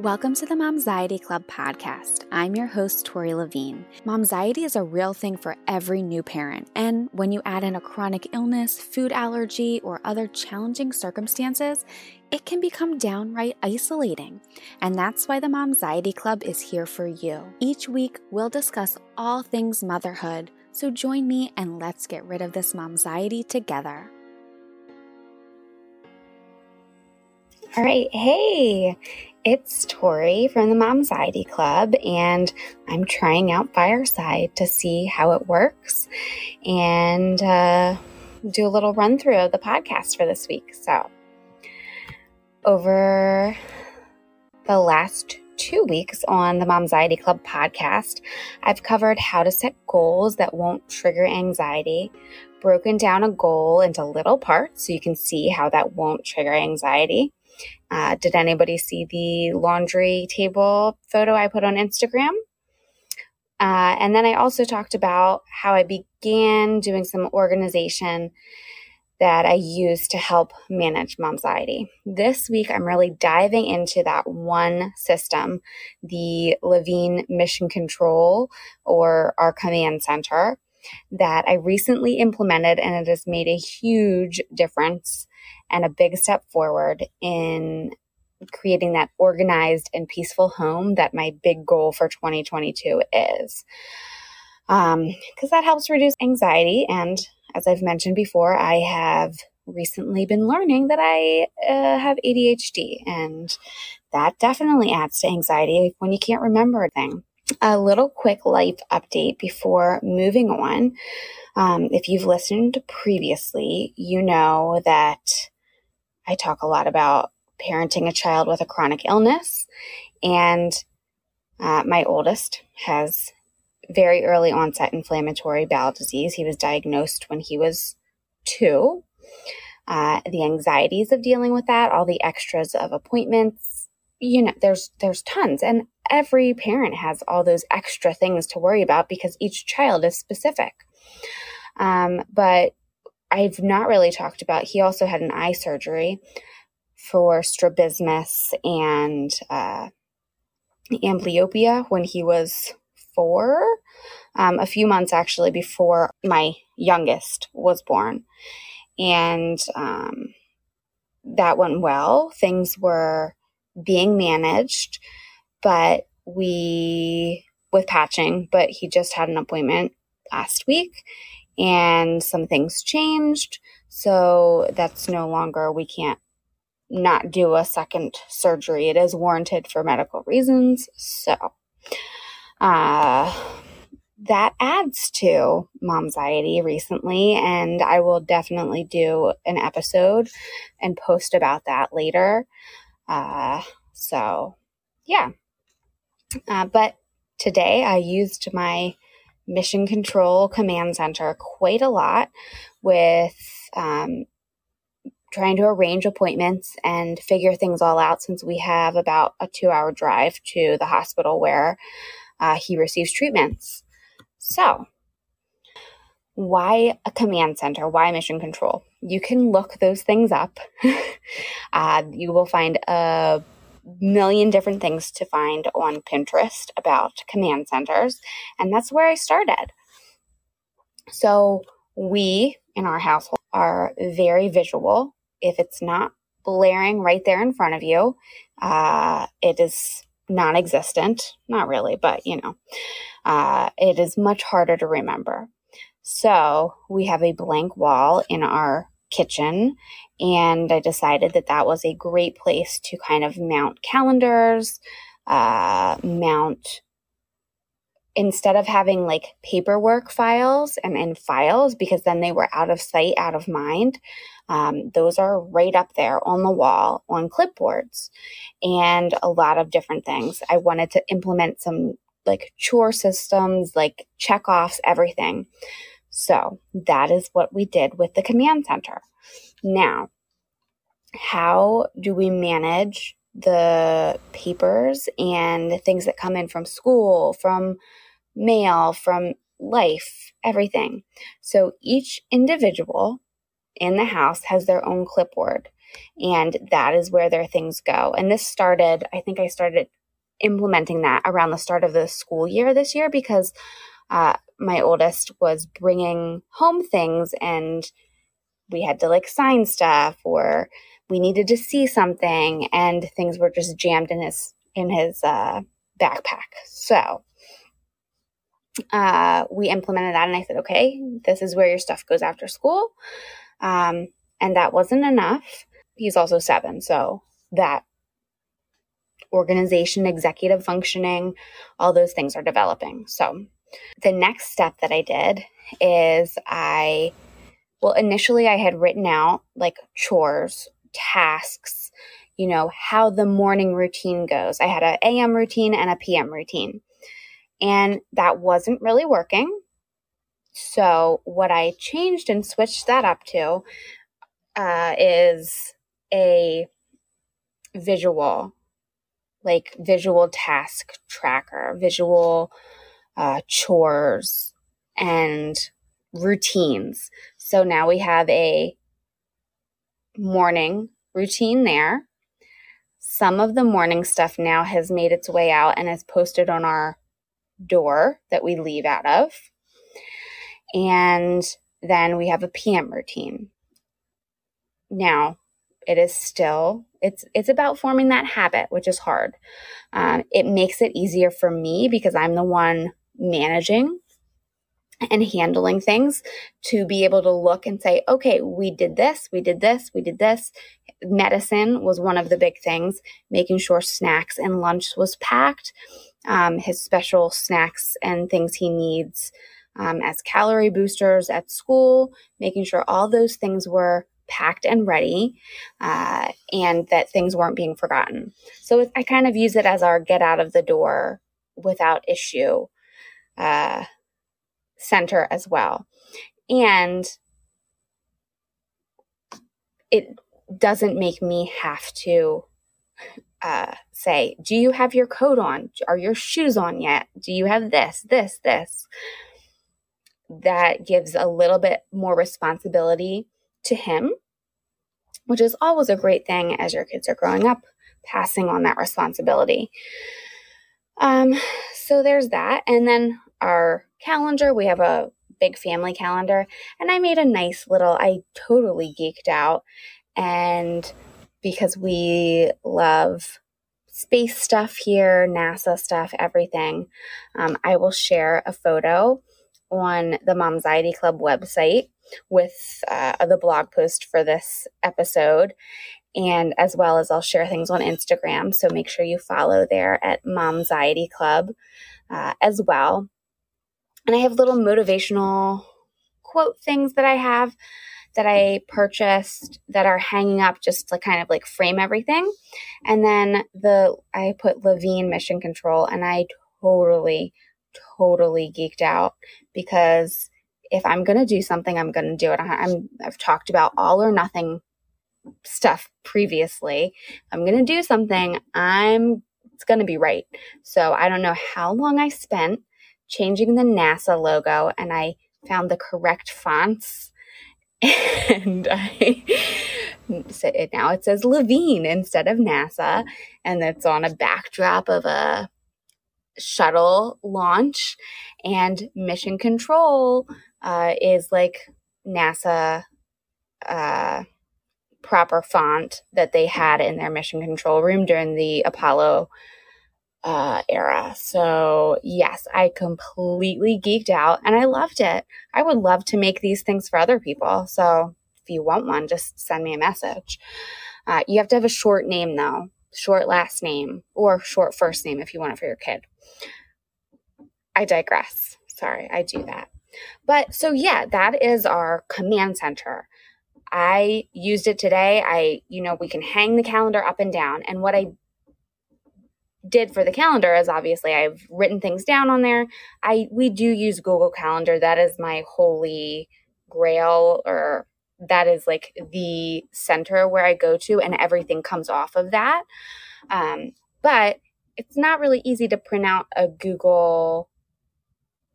Welcome to the Momxiety Club podcast. I'm your host, Tori Levine. Momxiety is a real thing for every new parent, and when you add in a chronic illness, food allergy, or other challenging circumstances, it can become downright isolating. And that's why the Momxiety Club is here for you. Each week, we'll discuss all things motherhood, so join me and let's get rid of this momxiety together. All right, hey, it's Tori from the Momxiety Club, and I'm trying out Fireside to see how it works and uh, do a little run through of the podcast for this week. So, over the last two weeks on the Momxiety Club podcast, I've covered how to set goals that won't trigger anxiety, broken down a goal into little parts so you can see how that won't trigger anxiety uh, did anybody see the laundry table photo I put on Instagram? Uh, and then I also talked about how I began doing some organization that I use to help manage momxiety. This week, I'm really diving into that one system, the Levine Mission Control or our command center that I recently implemented, and it has made a huge difference and a big step forward in creating that organized and peaceful home that my big goal for 2022 is. Because um, that helps reduce anxiety. And as I've mentioned before, I have recently been learning that I uh, have ADHD, and that definitely adds to anxiety when you can't remember a thing. A little quick life update before moving on. Um, if you've listened previously, you know that I talk a lot about parenting a child with a chronic illness. And uh, my oldest has very early onset inflammatory bowel disease. He was diagnosed when he was two. Uh, the anxieties of dealing with that, all the extras of appointments, you know, there's there's tons, and every parent has all those extra things to worry about because each child is specific. Um, but I've not really talked about. He also had an eye surgery for strabismus and uh, amblyopia when he was four, um, a few months actually before my youngest was born. And um, that went well. Things were being managed, but we, with patching, but he just had an appointment last week and some things changed. So that's no longer, we can't not do a second surgery. It is warranted for medical reasons. So, uh, that adds to momxiety recently, and I will definitely do an episode and post about that later. Uh, so, yeah. Uh, but today I used my mission control command center quite a lot with um, trying to arrange appointments and figure things all out since we have about a two hour drive to the hospital where uh, he receives treatments. So, why a command center? Why mission control? You can look those things up. uh, you will find a million different things to find on Pinterest about command centers, and that's where I started. So, we in our household are very visual. If it's not blaring right there in front of you, uh, it is non existent. Not really, but you know, uh, it is much harder to remember. So, we have a blank wall in our kitchen and I decided that that was a great place to kind of mount calendars, uh, mount instead of having like paperwork files and, and files because then they were out of sight, out of mind. Um, those are right up there on the wall on clipboards and a lot of different things. I wanted to implement some like chore systems, like check offs, everything. So that is what we did with the command center. Now, how do we manage the papers and things that come in from school, from mail, from life, everything? So each individual in the house has their own clipboard, and that is where their things go. And this started, I think I started implementing that around the start of the school year this year because uh, my oldest was bringing home things and we had to like sign stuff or we needed to see something and things were just jammed in his in his uh, backpack. So uh, we implemented that and i said okay this is where your stuff goes after school. Um, and that wasn't enough. He's also seven so that organization executive functioning all those things are developing. So the next step that i did is i well, initially I had written out like chores, tasks, you know, how the morning routine goes. I had an AM routine and a PM routine. And that wasn't really working. So, what I changed and switched that up to uh, is a visual, like visual task tracker, visual uh, chores, and routines. So now we have a morning routine there. Some of the morning stuff now has made its way out and is posted on our door that we leave out of. And then we have a PM routine. Now, it is still it's it's about forming that habit, which is hard. Um, it makes it easier for me because I'm the one managing and handling things to be able to look and say, okay, we did this, we did this, we did this. Medicine was one of the big things, making sure snacks and lunch was packed, um, his special snacks and things he needs um, as calorie boosters at school, making sure all those things were packed and ready uh, and that things weren't being forgotten. So I kind of use it as our get out of the door without issue. Uh, center as well. And it doesn't make me have to uh, say, Do you have your coat on? Are your shoes on yet? Do you have this, this, this? That gives a little bit more responsibility to him, which is always a great thing as your kids are growing up, passing on that responsibility. Um, so there's that. And then our calendar. We have a big family calendar. And I made a nice little, I totally geeked out. And because we love space stuff here, NASA stuff, everything, um, I will share a photo on the Momxiety Club website with uh, the blog post for this episode. And as well as I'll share things on Instagram. So make sure you follow there at Momxiety Club uh, as well. And I have little motivational quote things that I have that I purchased that are hanging up just to kind of like frame everything. And then the I put Levine Mission Control and I totally totally geeked out because if I'm going to do something, I'm going to do it. I'm I've talked about all or nothing stuff previously. I'm going to do something, I'm it's going to be right. So I don't know how long I spent changing the NASA logo and I found the correct fonts. And I it now it says Levine instead of NASA, and it's on a backdrop of a shuttle launch. And Mission Control uh, is like NASA uh, proper font that they had in their mission control room during the Apollo uh, era. So, yes, I completely geeked out and I loved it. I would love to make these things for other people. So, if you want one, just send me a message. Uh, you have to have a short name, though, short last name or short first name if you want it for your kid. I digress. Sorry, I do that. But so, yeah, that is our command center. I used it today. I, you know, we can hang the calendar up and down. And what I did for the calendar is obviously I've written things down on there. I we do use Google Calendar. That is my holy grail or that is like the center where I go to and everything comes off of that. Um, but it's not really easy to print out a Google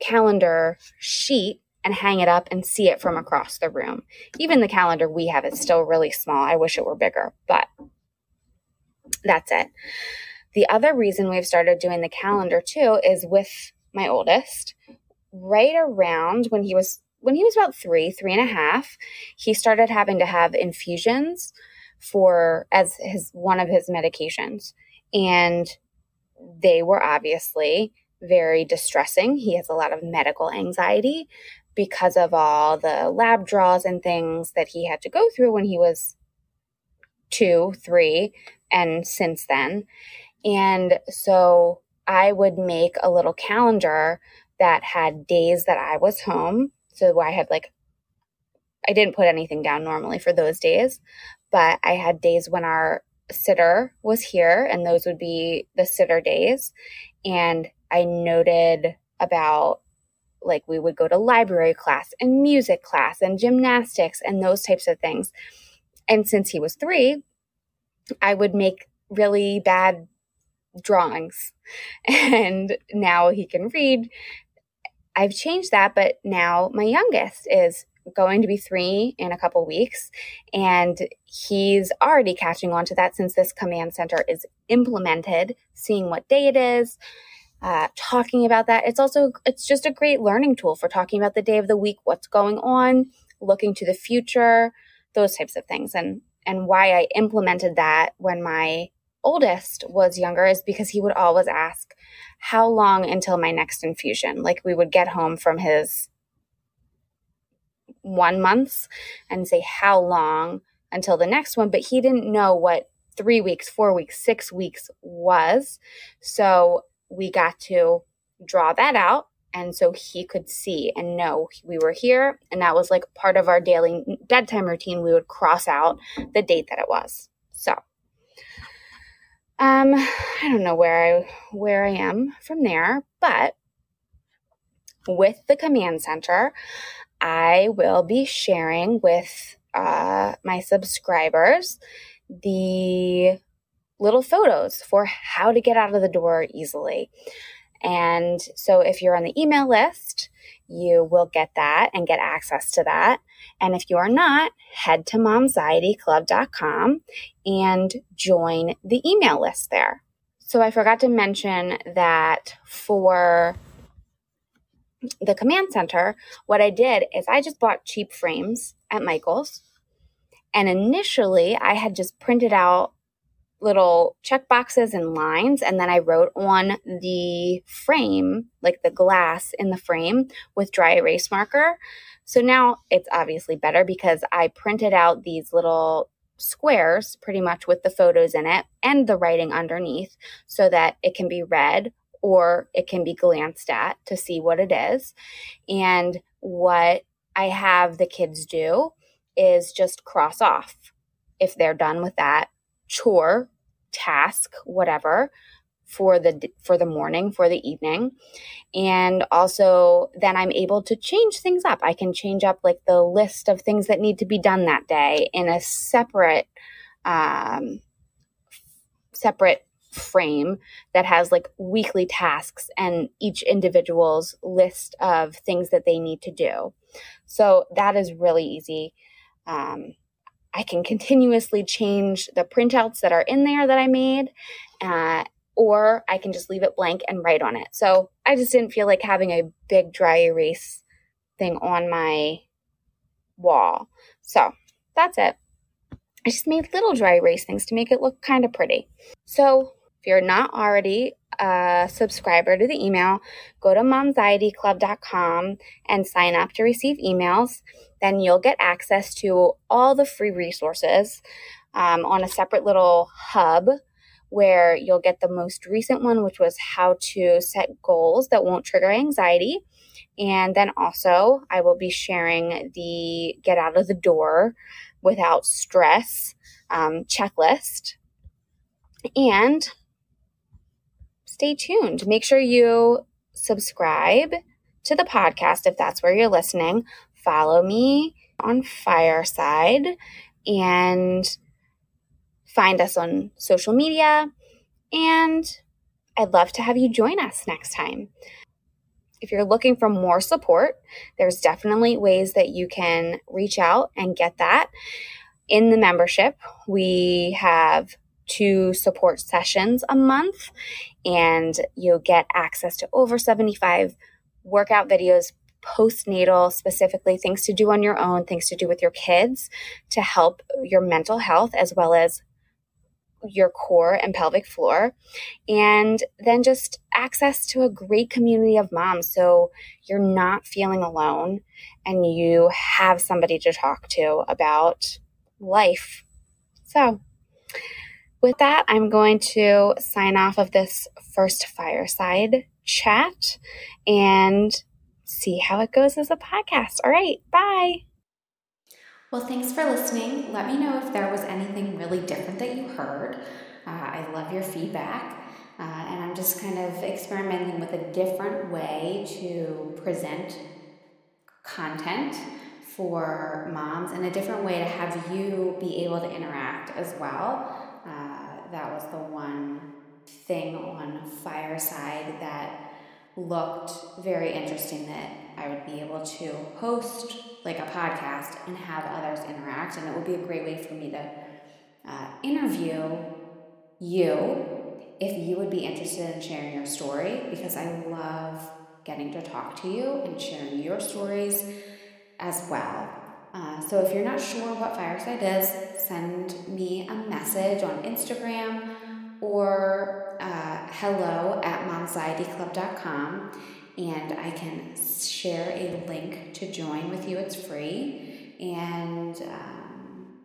Calendar sheet and hang it up and see it from across the room. Even the calendar we have is still really small. I wish it were bigger, but that's it. The other reason we've started doing the calendar too is with my oldest. Right around when he was when he was about three, three and a half, he started having to have infusions for as his one of his medications. And they were obviously very distressing. He has a lot of medical anxiety because of all the lab draws and things that he had to go through when he was two, three, and since then. And so I would make a little calendar that had days that I was home. So I had like, I didn't put anything down normally for those days, but I had days when our sitter was here, and those would be the sitter days. And I noted about like we would go to library class and music class and gymnastics and those types of things. And since he was three, I would make really bad drawings. And now he can read. I've changed that, but now my youngest is going to be three in a couple weeks. And he's already catching on to that since this command center is implemented, seeing what day it is. Uh, talking about that it's also it's just a great learning tool for talking about the day of the week what's going on looking to the future those types of things and and why i implemented that when my oldest was younger is because he would always ask how long until my next infusion like we would get home from his one months and say how long until the next one, but he didn't know what three weeks, four weeks, six weeks was. So we got to draw that out. And so he could see and know we were here. And that was like part of our daily bedtime routine. We would cross out the date that it was. So, um, I don't know where I where I am from there, but with the command center, I will be sharing with uh, my subscribers the little photos for how to get out of the door easily. And so if you're on the email list, you will get that and get access to that. And if you are not, head to momxietyclub.com and join the email list there. So I forgot to mention that for the command center, what I did is I just bought cheap frames at Michael's. And initially, I had just printed out little check boxes and lines. And then I wrote on the frame, like the glass in the frame, with dry erase marker. So now it's obviously better because I printed out these little squares pretty much with the photos in it and the writing underneath so that it can be read or it can be glanced at to see what it is. And what I have the kids do is just cross off if they're done with that chore, task, whatever for the for the morning for the evening and also then i'm able to change things up i can change up like the list of things that need to be done that day in a separate um separate frame that has like weekly tasks and each individual's list of things that they need to do. So that is really easy. Um, I can continuously change the printouts that are in there that I made, uh, or I can just leave it blank and write on it. So I just didn't feel like having a big dry erase thing on my wall. So that's it. I just made little dry erase things to make it look kind of pretty. So if you're not already a subscriber to the email, go to momxietyclub.com and sign up to receive emails. Then you'll get access to all the free resources um, on a separate little hub where you'll get the most recent one, which was how to set goals that won't trigger anxiety. And then also, I will be sharing the get out of the door without stress um, checklist. And stay tuned. Make sure you subscribe to the podcast if that's where you're listening. Follow me on Fireside and find us on social media. And I'd love to have you join us next time. if you're looking for more support, there's definitely ways that you can reach out and get that. In the membership, we have two support sessions a month, and you'll get access to over 75 workout videos postnatal, specifically things to do on your own, things to do with your kids to help your mental health as well as your core and pelvic floor. And then just access to a great community of moms so you're not feeling alone and you have somebody to talk to about life. So, with that, I'm going to sign off of this first fireside chat and see how it goes as a podcast. All right, bye. Well, thanks for listening. Let me know if there was anything really different that you heard. Uh, I love your feedback. Uh, and I'm just kind of experimenting with a different way to present content for moms and a different way to have you be able to interact as well. That was the one thing on Fireside that looked very interesting that I would be able to host like a podcast and have others interact. And it would be a great way for me to uh, interview you if you would be interested in sharing your story because I love getting to talk to you and sharing your stories as well. Uh, so if you're not sure what Fireside is, send me a message on Instagram or uh, hello at momxietyclub.com and I can share a link to join with you. It's free. And um,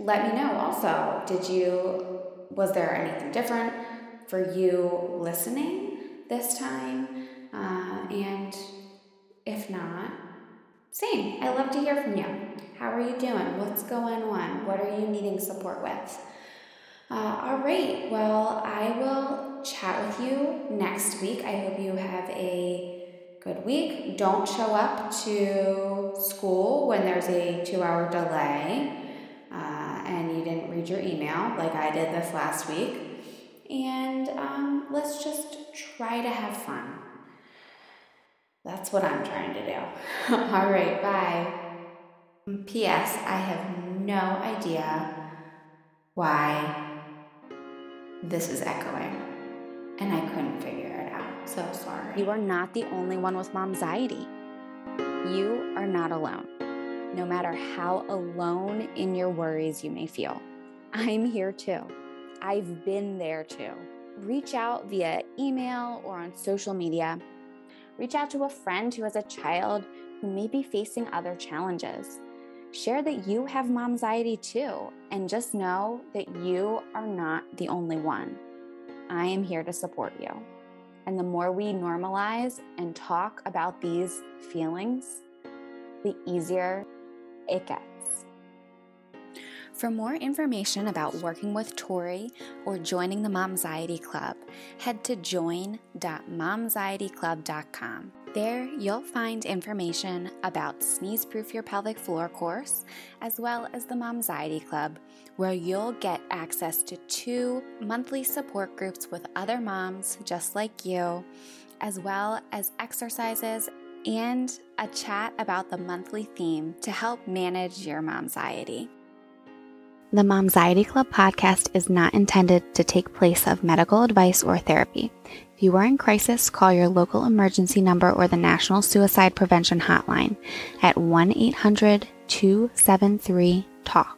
let me know also, did you, was there anything different for you listening this time? Uh, and if not, same. I love to hear from you. How are you doing? What's going on? What are you needing support with? Uh, all right. Well, I will chat with you next week. I hope you have a good week. Don't show up to school when there's a two hour delay uh, and you didn't read your email like I did this last week. And um, let's just try to have fun. That's what I'm trying to do. All right, bye. P.S. I have no idea why this is echoing. And I couldn't figure it out. So sorry. You are not the only one with momxiety. You are not alone, no matter how alone in your worries you may feel. I'm here too. I've been there too. Reach out via email or on social media. Reach out to a friend who has a child who may be facing other challenges. Share that you have momxiety too, and just know that you are not the only one. I am here to support you. And the more we normalize and talk about these feelings, the easier it gets. For more information about working with Tori or joining the Momxiety Club, head to join.momxietyclub.com. There, you'll find information about Sneeze Proof Your Pelvic Floor course, as well as the Momxiety Club, where you'll get access to two monthly support groups with other moms just like you, as well as exercises and a chat about the monthly theme to help manage your momxiety. The Momxiety Club podcast is not intended to take place of medical advice or therapy. If you are in crisis, call your local emergency number or the National Suicide Prevention Hotline at 1 800 273 TALK.